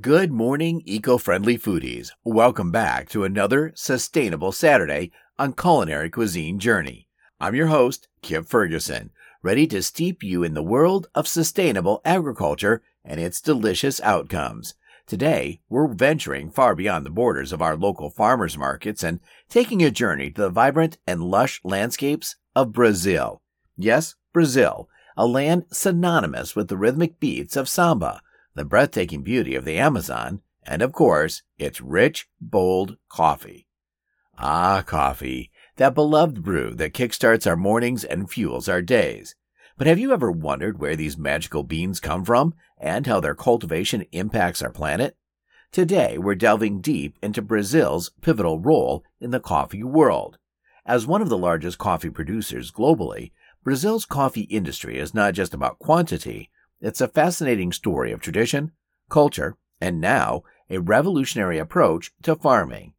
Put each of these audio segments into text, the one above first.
Good morning, eco friendly foodies. Welcome back to another sustainable Saturday on Culinary Cuisine Journey. I'm your host, Kip Ferguson, ready to steep you in the world of sustainable agriculture and its delicious outcomes. Today, we're venturing far beyond the borders of our local farmers markets and taking a journey to the vibrant and lush landscapes of Brazil. Yes, Brazil, a land synonymous with the rhythmic beats of samba the breathtaking beauty of the Amazon, and of course, its rich, bold coffee. Ah, coffee, that beloved brew that kickstarts our mornings and fuels our days. But have you ever wondered where these magical beans come from and how their cultivation impacts our planet? Today, we're delving deep into Brazil's pivotal role in the coffee world. As one of the largest coffee producers globally, Brazil's coffee industry is not just about quantity, it's a fascinating story of tradition, culture, and now a revolutionary approach to farming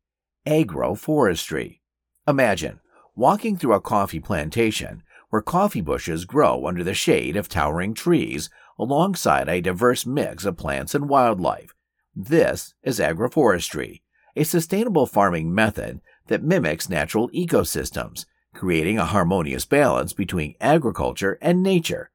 agroforestry. Imagine walking through a coffee plantation where coffee bushes grow under the shade of towering trees alongside a diverse mix of plants and wildlife. This is agroforestry, a sustainable farming method that mimics natural ecosystems, creating a harmonious balance between agriculture and nature.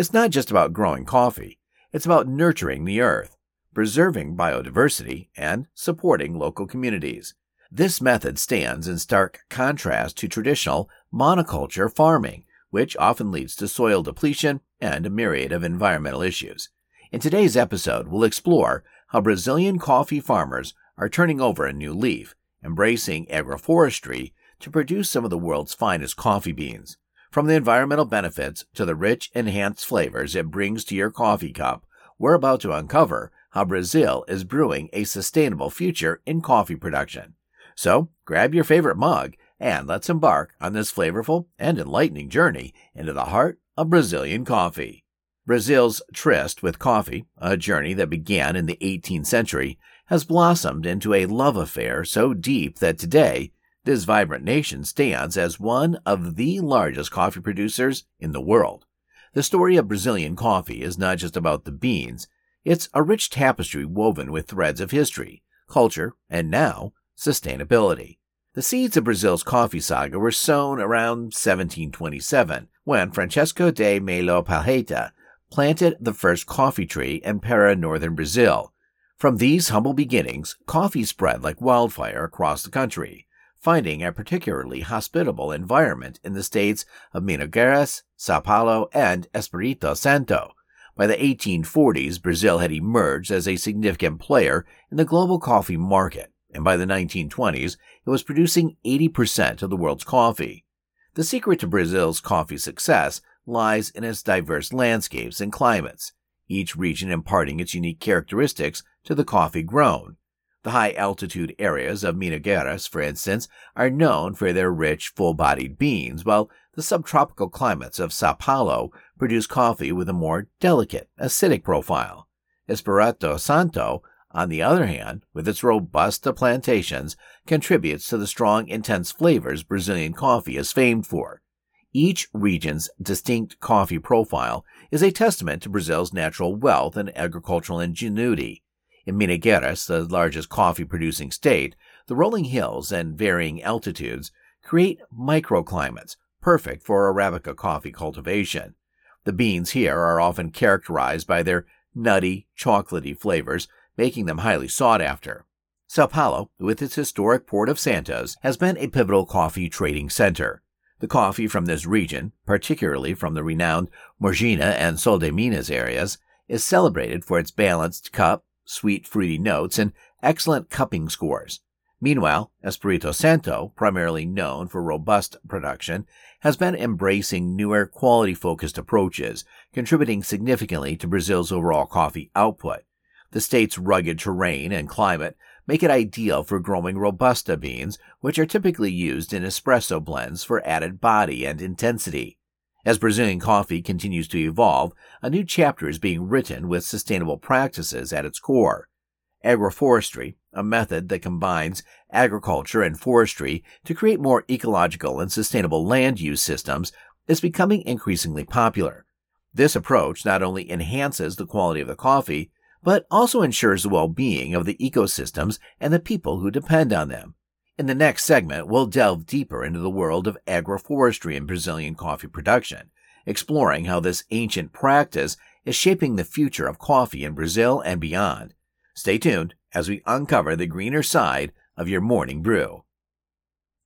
It's not just about growing coffee, it's about nurturing the earth, preserving biodiversity, and supporting local communities. This method stands in stark contrast to traditional monoculture farming, which often leads to soil depletion and a myriad of environmental issues. In today's episode, we'll explore how Brazilian coffee farmers are turning over a new leaf, embracing agroforestry to produce some of the world's finest coffee beans. From the environmental benefits to the rich, enhanced flavors it brings to your coffee cup, we're about to uncover how Brazil is brewing a sustainable future in coffee production. So, grab your favorite mug and let's embark on this flavorful and enlightening journey into the heart of Brazilian coffee. Brazil's tryst with coffee, a journey that began in the 18th century, has blossomed into a love affair so deep that today this vibrant nation stands as one of the largest coffee producers in the world. The story of Brazilian coffee is not just about the beans, it's a rich tapestry woven with threads of history, culture, and now, sustainability. The seeds of Brazil's coffee saga were sown around 1727 when Francisco de Melo Palheta planted the first coffee tree in Para, northern Brazil. From these humble beginnings, coffee spread like wildfire across the country, finding a particularly hospitable environment in the states of Minas Sao Paulo, and Espírito Santo. By the 1840s, Brazil had emerged as a significant player in the global coffee market, and by the 1920s, it was producing 80% of the world's coffee. The secret to Brazil's coffee success lies in its diverse landscapes and climates, each region imparting its unique characteristics to the coffee grown. The high altitude areas of Minas Gerais, for instance, are known for their rich, full bodied beans, while the subtropical climates of Sao Paulo produce coffee with a more delicate, acidic profile. Espírito Santo, on the other hand, with its robusta plantations, contributes to the strong, intense flavors Brazilian coffee is famed for. Each region's distinct coffee profile is a testament to Brazil's natural wealth and agricultural ingenuity. In Minas the largest coffee producing state, the rolling hills and varying altitudes create microclimates perfect for Arabica coffee cultivation. The beans here are often characterized by their nutty, chocolatey flavors, making them highly sought after. Sao Paulo, with its historic port of Santos, has been a pivotal coffee trading center. The coffee from this region, particularly from the renowned Mogiana and Sul de Minas areas, is celebrated for its balanced cup, sweet, fruity notes, and excellent cupping scores. Meanwhile, Espírito Santo, primarily known for robust production, has been embracing newer quality focused approaches, contributing significantly to Brazil's overall coffee output. The state's rugged terrain and climate make it ideal for growing Robusta beans, which are typically used in espresso blends for added body and intensity. As Brazilian coffee continues to evolve, a new chapter is being written with sustainable practices at its core. Agroforestry, a method that combines agriculture and forestry to create more ecological and sustainable land use systems, is becoming increasingly popular. This approach not only enhances the quality of the coffee, but also ensures the well-being of the ecosystems and the people who depend on them. In the next segment, we'll delve deeper into the world of agroforestry and Brazilian coffee production, exploring how this ancient practice is shaping the future of coffee in Brazil and beyond. Stay tuned as we uncover the greener side of your morning brew.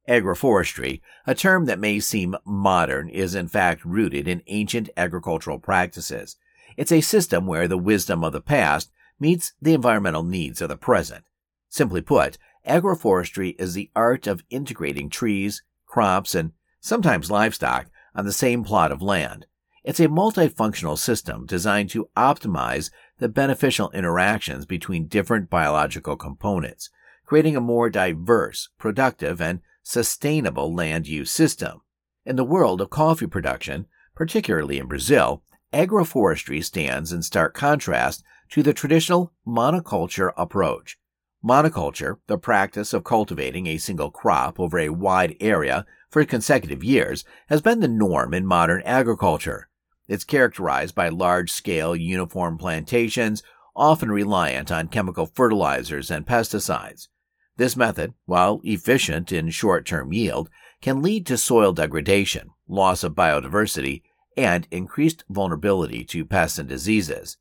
Agroforestry, a term that may seem modern, is in fact rooted in ancient agricultural practices. It's a system where the wisdom of the past meets the environmental needs of the present. Simply put, agroforestry is the art of integrating trees, crops, and sometimes livestock on the same plot of land. It's a multifunctional system designed to optimize the beneficial interactions between different biological components, creating a more diverse, productive, and sustainable land use system. In the world of coffee production, particularly in Brazil, agroforestry stands in stark contrast to the traditional monoculture approach. Monoculture, the practice of cultivating a single crop over a wide area for consecutive years, has been the norm in modern agriculture. It's characterized by large scale, uniform plantations, often reliant on chemical fertilizers and pesticides. This method, while efficient in short term yield, can lead to soil degradation, loss of biodiversity, and increased vulnerability to pests and diseases.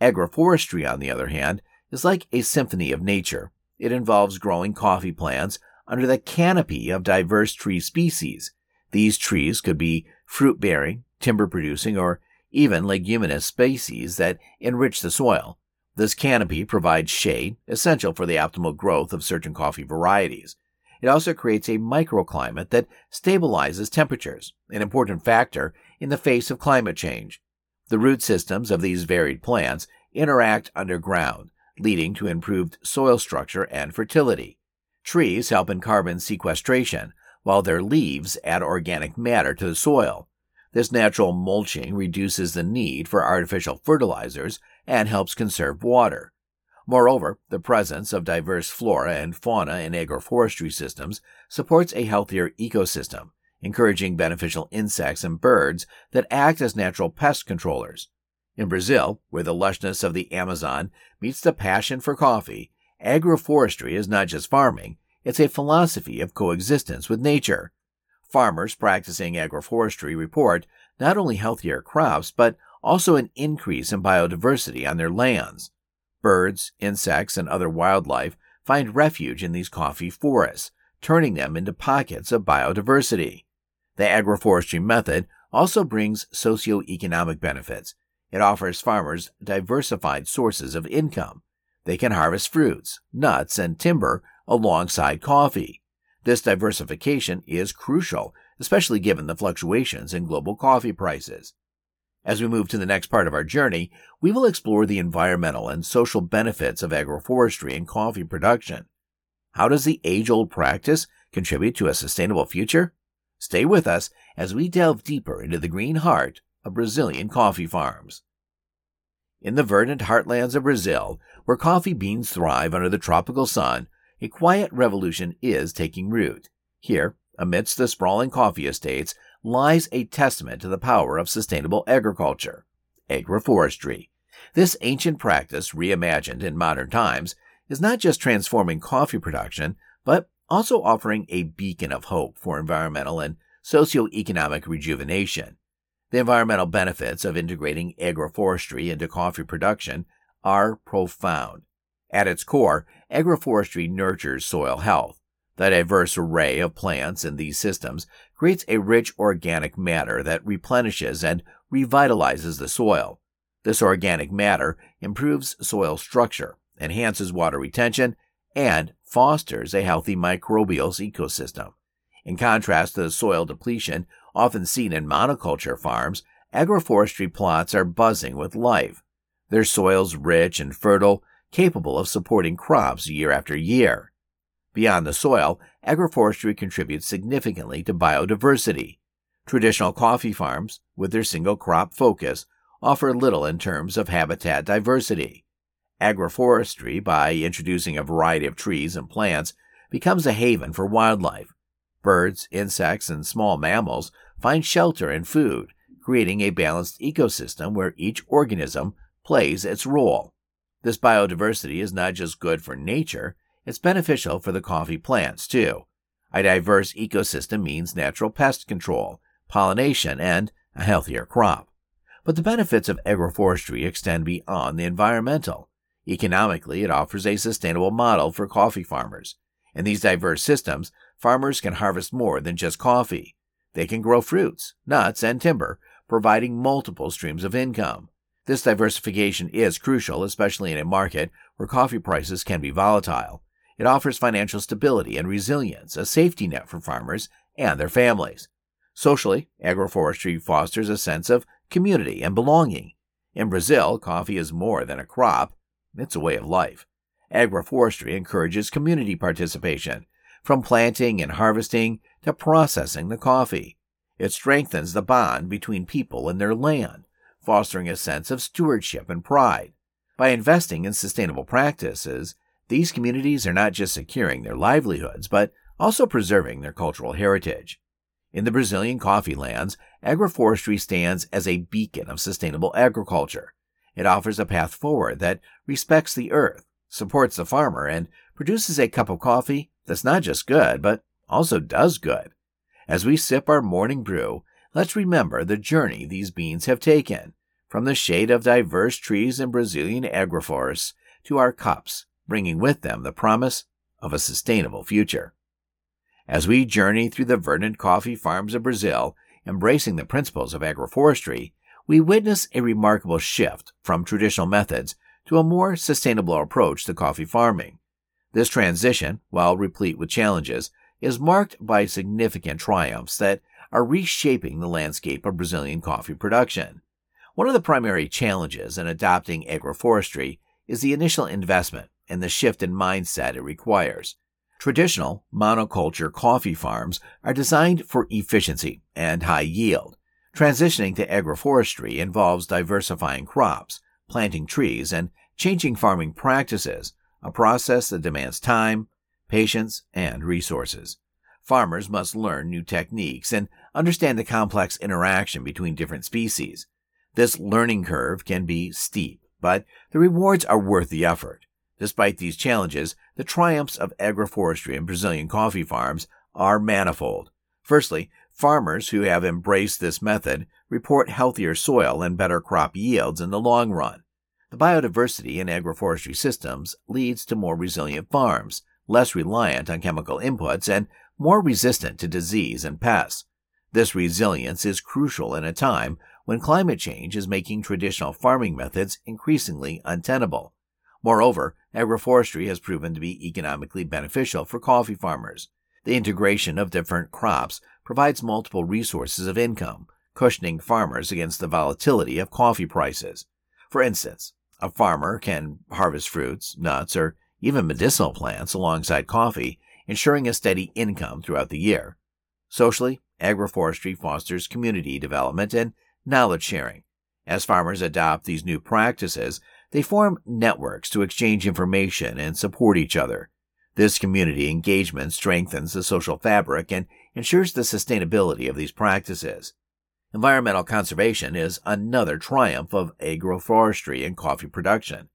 Agroforestry, on the other hand, is like a symphony of nature. It involves growing coffee plants under the canopy of diverse tree species. These trees could be fruit bearing, timber producing, or even leguminous species that enrich the soil. This canopy provides shade, essential for the optimal growth of certain coffee varieties. It also creates a microclimate that stabilizes temperatures, an important factor in the face of climate change. The root systems of these varied plants interact underground, leading to improved soil structure and fertility. Trees help in carbon sequestration, while their leaves add organic matter to the soil. This natural mulching reduces the need for artificial fertilizers and helps conserve water. Moreover, the presence of diverse flora and fauna in agroforestry systems supports a healthier ecosystem, encouraging beneficial insects and birds that act as natural pest controllers. In Brazil, where the lushness of the Amazon meets the passion for coffee, agroforestry is not just farming, it's a philosophy of coexistence with nature. Farmers practicing agroforestry report not only healthier crops, but also an increase in biodiversity on their lands. Birds, insects, and other wildlife find refuge in these coffee forests, turning them into pockets of biodiversity. The agroforestry method also brings socio-economic benefits. It offers farmers diversified sources of income. They can harvest fruits, nuts, and timber alongside coffee. This diversification is crucial, especially given the fluctuations in global coffee prices. As we move to the next part of our journey, we will explore the environmental and social benefits of agroforestry and coffee production. How does the age old practice contribute to a sustainable future? Stay with us as we delve deeper into the green heart of Brazilian coffee farms. In the verdant heartlands of Brazil, where coffee beans thrive under the tropical sun, a quiet revolution is taking root. Here, amidst the sprawling coffee estates, lies a testament to the power of sustainable agriculture, agroforestry. This ancient practice, reimagined in modern times, is not just transforming coffee production, but also offering a beacon of hope for environmental and socio-economic rejuvenation. The environmental benefits of integrating agroforestry into coffee production are profound. At its core, agroforestry nurtures soil health. The diverse array of plants in these systems creates a rich organic matter that replenishes and revitalizes the soil. This organic matter improves soil structure, enhances water retention, and fosters a healthy microbial ecosystem. In contrast to the soil depletion often seen in monoculture farms, agroforestry plots are buzzing with life. Their soils rich and fertile, capable of supporting crops year after year. Beyond the soil, agroforestry contributes significantly to biodiversity. Traditional coffee farms, with their single crop focus, offer little in terms of habitat diversity. Agroforestry, by introducing a variety of trees and plants, becomes a haven for wildlife. Birds, insects, and small mammals find shelter and food, creating a balanced ecosystem where each organism plays its role. This biodiversity is not just good for nature, it's beneficial for the coffee plants too. A diverse ecosystem means natural pest control, pollination, and a healthier crop. But the benefits of agroforestry extend beyond the environmental. Economically, it offers a sustainable model for coffee farmers. In these diverse systems, farmers can harvest more than just coffee. They can grow fruits, nuts, and timber, providing multiple streams of income. This diversification is crucial, especially in a market where coffee prices can be volatile. It offers financial stability and resilience, a safety net for farmers and their families. Socially, agroforestry fosters a sense of community and belonging. In Brazil, coffee is more than a crop, it's a way of life. Agroforestry encourages community participation, from planting and harvesting to processing the coffee. It strengthens the bond between people and their land, fostering a sense of stewardship and pride. By investing in sustainable practices, these communities are not just securing their livelihoods, but also preserving their cultural heritage. In the Brazilian coffee lands, agroforestry stands as a beacon of sustainable agriculture. It offers a path forward that respects the earth, supports the farmer, and produces a cup of coffee that's not just good, but also does good. As we sip our morning brew, let's remember the journey these beans have taken, from the shade of diverse trees in Brazilian agroforests to our cups bringing with them the promise of a sustainable future. As we journey through the verdant coffee farms of Brazil, embracing the principles of agroforestry, we witness a remarkable shift from traditional methods to a more sustainable approach to coffee farming. This transition, while replete with challenges, is marked by significant triumphs that are reshaping the landscape of Brazilian coffee production. One of the primary challenges in adopting agroforestry is the initial investment and the shift in mindset it requires. Traditional monoculture coffee farms are designed for efficiency and high yield. Transitioning to agroforestry involves diversifying crops, planting trees, and changing farming practices, a process that demands time, patience, and resources. Farmers must learn new techniques and understand the complex interaction between different species. This learning curve can be steep, but the rewards are worth the effort. Despite these challenges, the triumphs of agroforestry and Brazilian coffee farms are manifold. Firstly, farmers who have embraced this method report healthier soil and better crop yields in the long run. The biodiversity in agroforestry systems leads to more resilient farms, less reliant on chemical inputs, and more resistant to disease and pests. This resilience is crucial in a time when climate change is making traditional farming methods increasingly untenable. Moreover, agroforestry has proven to be economically beneficial for coffee farmers. The integration of different crops provides multiple resources of income, cushioning farmers against the volatility of coffee prices. For instance, a farmer can harvest fruits, nuts, or even medicinal plants alongside coffee, ensuring a steady income throughout the year. Socially, agroforestry fosters community development and knowledge sharing. As farmers adopt these new practices, they form networks to exchange information and support each other. This community engagement strengthens the social fabric and ensures the sustainability of these practices. Environmental conservation is another triumph of agroforestry and coffee production.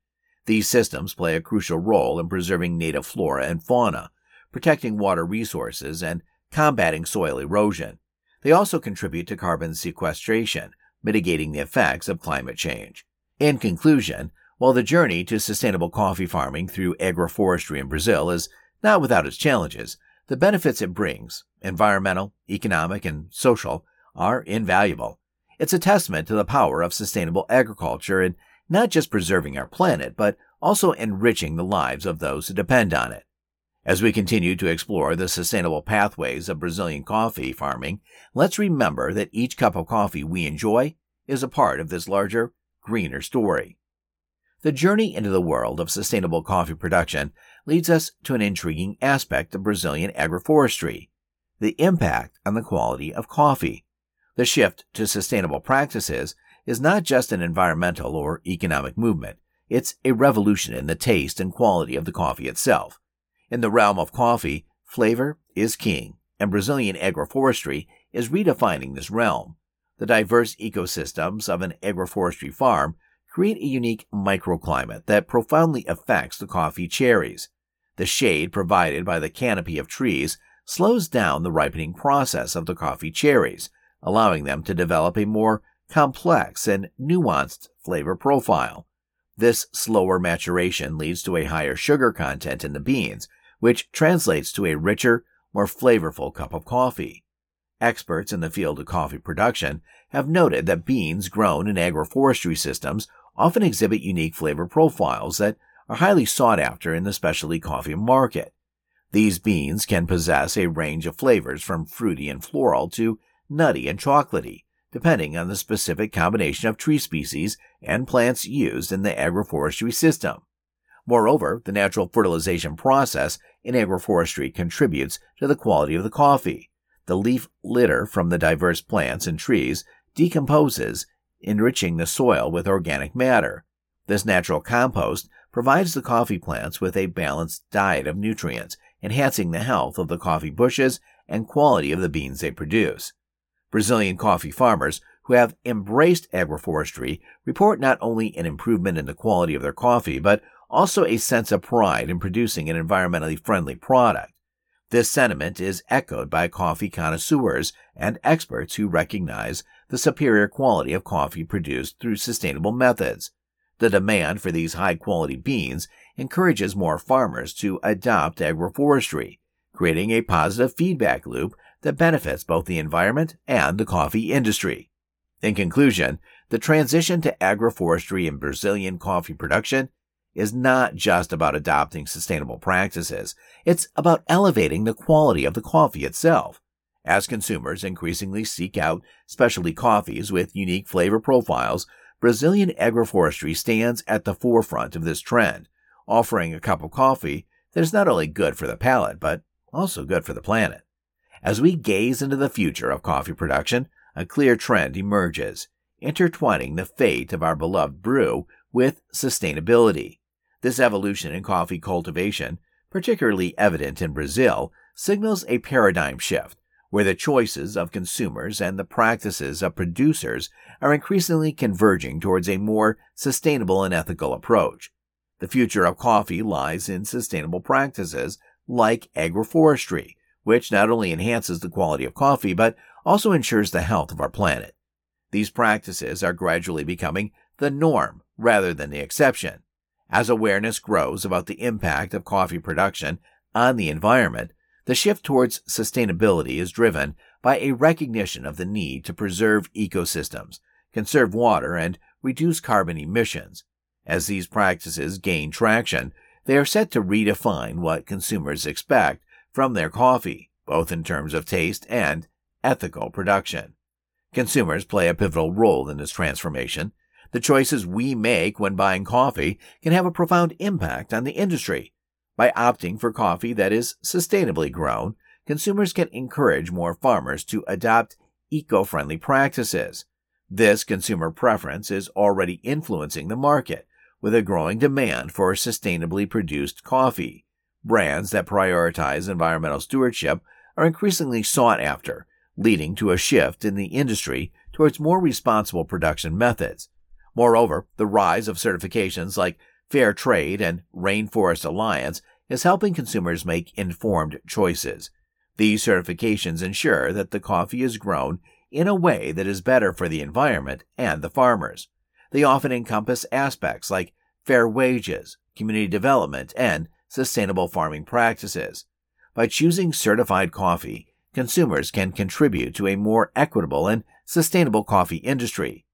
These systems play a crucial role in preserving native flora and fauna, protecting water resources, and combating soil erosion. They also contribute to carbon sequestration, mitigating the effects of climate change. In conclusion, while the journey to sustainable coffee farming through agroforestry in Brazil is not without its challenges, the benefits it brings, environmental, economic, and social, are invaluable. It's a testament to the power of sustainable agriculture in not just preserving our planet, but also enriching the lives of those who depend on it. As we continue to explore the sustainable pathways of Brazilian coffee farming, let's remember that each cup of coffee we enjoy is a part of this larger, greener story. The journey into the world of sustainable coffee production leads us to an intriguing aspect of Brazilian agroforestry the impact on the quality of coffee. The shift to sustainable practices is not just an environmental or economic movement, it's a revolution in the taste and quality of the coffee itself. In the realm of coffee, flavor is king, and Brazilian agroforestry is redefining this realm. The diverse ecosystems of an agroforestry farm create a unique microclimate that profoundly affects the coffee cherries. The shade provided by the canopy of trees slows down the ripening process of the coffee cherries, allowing them to develop a more complex and nuanced flavor profile. This slower maturation leads to a higher sugar content in the beans, which translates to a richer, more flavorful cup of coffee. Experts in the field of coffee production have noted that beans grown in agroforestry systems often exhibit unique flavor profiles that are highly sought after in the specialty coffee market. These beans can possess a range of flavors from fruity and floral to nutty and chocolatey, depending on the specific combination of tree species and plants used in the agroforestry system. Moreover, the natural fertilization process in agroforestry contributes to the quality of the coffee. The leaf litter from the diverse plants and trees decomposes, enriching the soil with organic matter. This natural compost provides the coffee plants with a balanced diet of nutrients, enhancing the health of the coffee bushes and quality of the beans they produce. Brazilian coffee farmers who have embraced agroforestry report not only an improvement in the quality of their coffee, but also a sense of pride in producing an environmentally friendly product. This sentiment is echoed by coffee connoisseurs and experts who recognize the superior quality of coffee produced through sustainable methods. The demand for these high quality beans encourages more farmers to adopt agroforestry, creating a positive feedback loop that benefits both the environment and the coffee industry. In conclusion, the transition to agroforestry in Brazilian coffee production is not just about adopting sustainable practices, it's about elevating the quality of the coffee itself. As consumers increasingly seek out specialty coffees with unique flavor profiles, Brazilian agroforestry stands at the forefront of this trend, offering a cup of coffee that is not only good for the palate, but also good for the planet. As we gaze into the future of coffee production, a clear trend emerges, intertwining the fate of our beloved brew with sustainability. This evolution in coffee cultivation, particularly evident in Brazil, signals a paradigm shift where the choices of consumers and the practices of producers are increasingly converging towards a more sustainable and ethical approach. The future of coffee lies in sustainable practices like agroforestry, which not only enhances the quality of coffee but also ensures the health of our planet. These practices are gradually becoming the norm rather than the exception, as awareness grows about the impact of coffee production on the environment, the shift towards sustainability is driven by a recognition of the need to preserve ecosystems, conserve water, and reduce carbon emissions. As these practices gain traction, they are set to redefine what consumers expect from their coffee, both in terms of taste and ethical production. Consumers play a pivotal role in this transformation, the choices we make when buying coffee can have a profound impact on the industry. By opting for coffee that is sustainably grown, consumers can encourage more farmers to adopt eco friendly practices. This consumer preference is already influencing the market, with a growing demand for sustainably produced coffee. Brands that prioritize environmental stewardship are increasingly sought after, leading to a shift in the industry towards more responsible production methods. Moreover, the rise of certifications like Fair Trade and Rainforest Alliance is helping consumers make informed choices. These certifications ensure that the coffee is grown in a way that is better for the environment and the farmers. They often encompass aspects like fair wages, community development, and sustainable farming practices. By choosing certified coffee, consumers can contribute to a more equitable and sustainable coffee industry.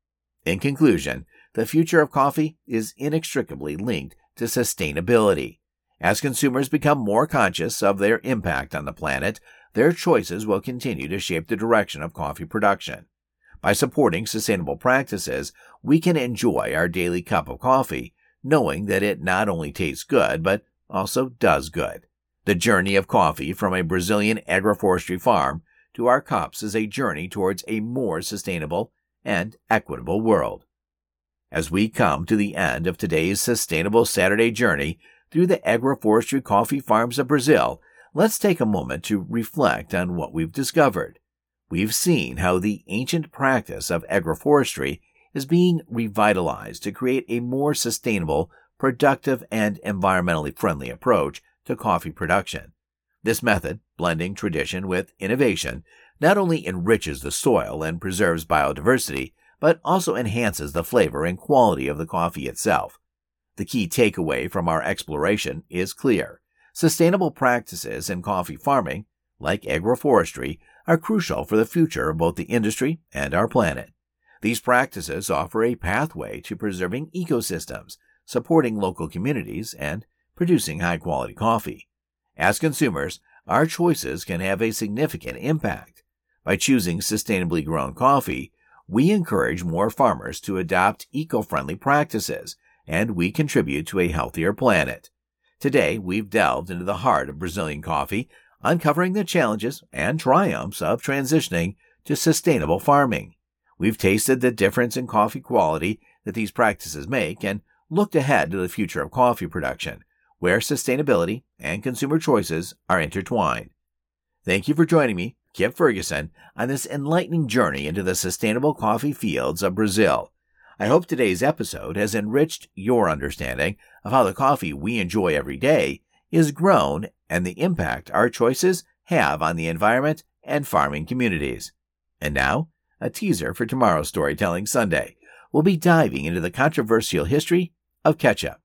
In conclusion, the future of coffee is inextricably linked to sustainability. As consumers become more conscious of their impact on the planet, their choices will continue to shape the direction of coffee production. By supporting sustainable practices, we can enjoy our daily cup of coffee, knowing that it not only tastes good, but also does good. The journey of coffee from a Brazilian agroforestry farm to our cups is a journey towards a more sustainable and equitable world. As we come to the end of today's Sustainable Saturday journey through the agroforestry coffee farms of Brazil, let's take a moment to reflect on what we've discovered. We've seen how the ancient practice of agroforestry is being revitalized to create a more sustainable, productive, and environmentally friendly approach to coffee production. This method, blending tradition with innovation, not only enriches the soil and preserves biodiversity, but also enhances the flavor and quality of the coffee itself. The key takeaway from our exploration is clear. Sustainable practices in coffee farming, like agroforestry, are crucial for the future of both the industry and our planet. These practices offer a pathway to preserving ecosystems, supporting local communities, and producing high quality coffee. As consumers, our choices can have a significant impact. By choosing sustainably grown coffee, we encourage more farmers to adopt eco friendly practices, and we contribute to a healthier planet. Today, we've delved into the heart of Brazilian coffee, uncovering the challenges and triumphs of transitioning to sustainable farming. We've tasted the difference in coffee quality that these practices make and looked ahead to the future of coffee production, where sustainability and consumer choices are intertwined. Thank you for joining me, Kip Ferguson, on this enlightening journey into the sustainable coffee fields of Brazil. I hope today's episode has enriched your understanding of how the coffee we enjoy every day is grown and the impact our choices have on the environment and farming communities. And now, a teaser for tomorrow's Storytelling Sunday. We'll be diving into the controversial history of ketchup.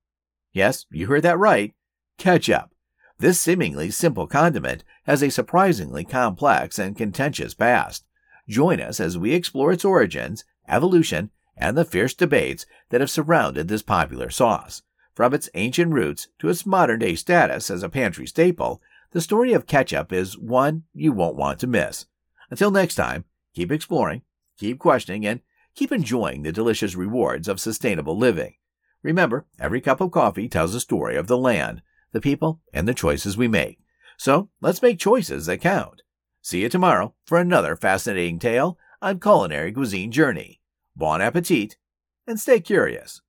Yes, you heard that right. Ketchup. This seemingly simple condiment has a surprisingly complex and contentious past. Join us as we explore its origins, evolution, and the fierce debates that have surrounded this popular sauce. From its ancient roots to its modern day status as a pantry staple, the story of ketchup is one you won't want to miss. Until next time, keep exploring, keep questioning, and keep enjoying the delicious rewards of sustainable living. Remember, every cup of coffee tells a story of the land, the people, and the choices we make. So let's make choices that count. See you tomorrow for another fascinating tale on Culinary Cuisine Journey. Bon appetit and stay curious.